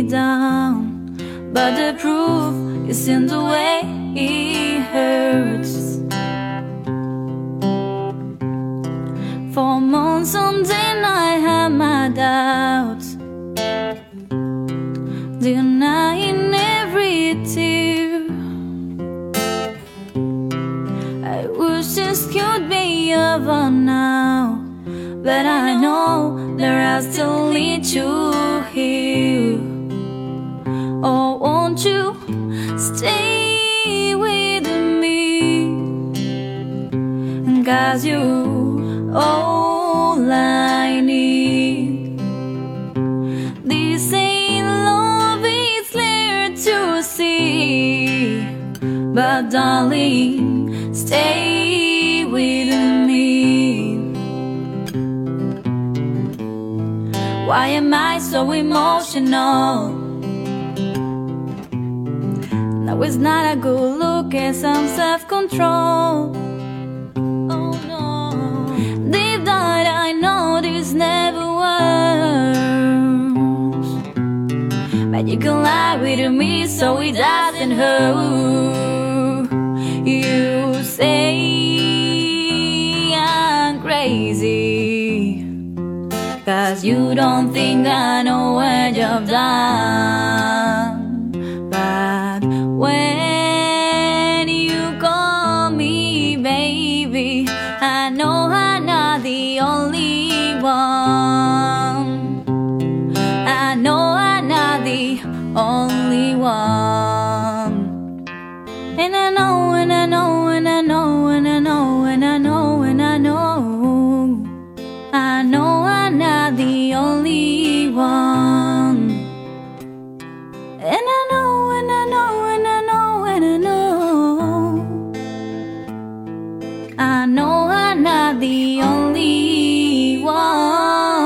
down. But the proof is in the way it hurts. For months on end, I had my doubts. Denying every tear. I wish this could be over now. But I know there are still lead you here. Won't you stay with me? Cause you all I need. This ain't love, it's clear to see. But darling, stay with me. Why am I so emotional? Now it's not a good look and some self-control. Oh no, deep down I know this never works. But you can lie with me so it doesn't hurt. You say I'm crazy. Cause you don't think I know what you've done. only one. And I know, and I know, and I know, and I know, and I know, and I know, I know I'm not the only one. And I know, and I know, and I know, and I know, I know I'm not the only one.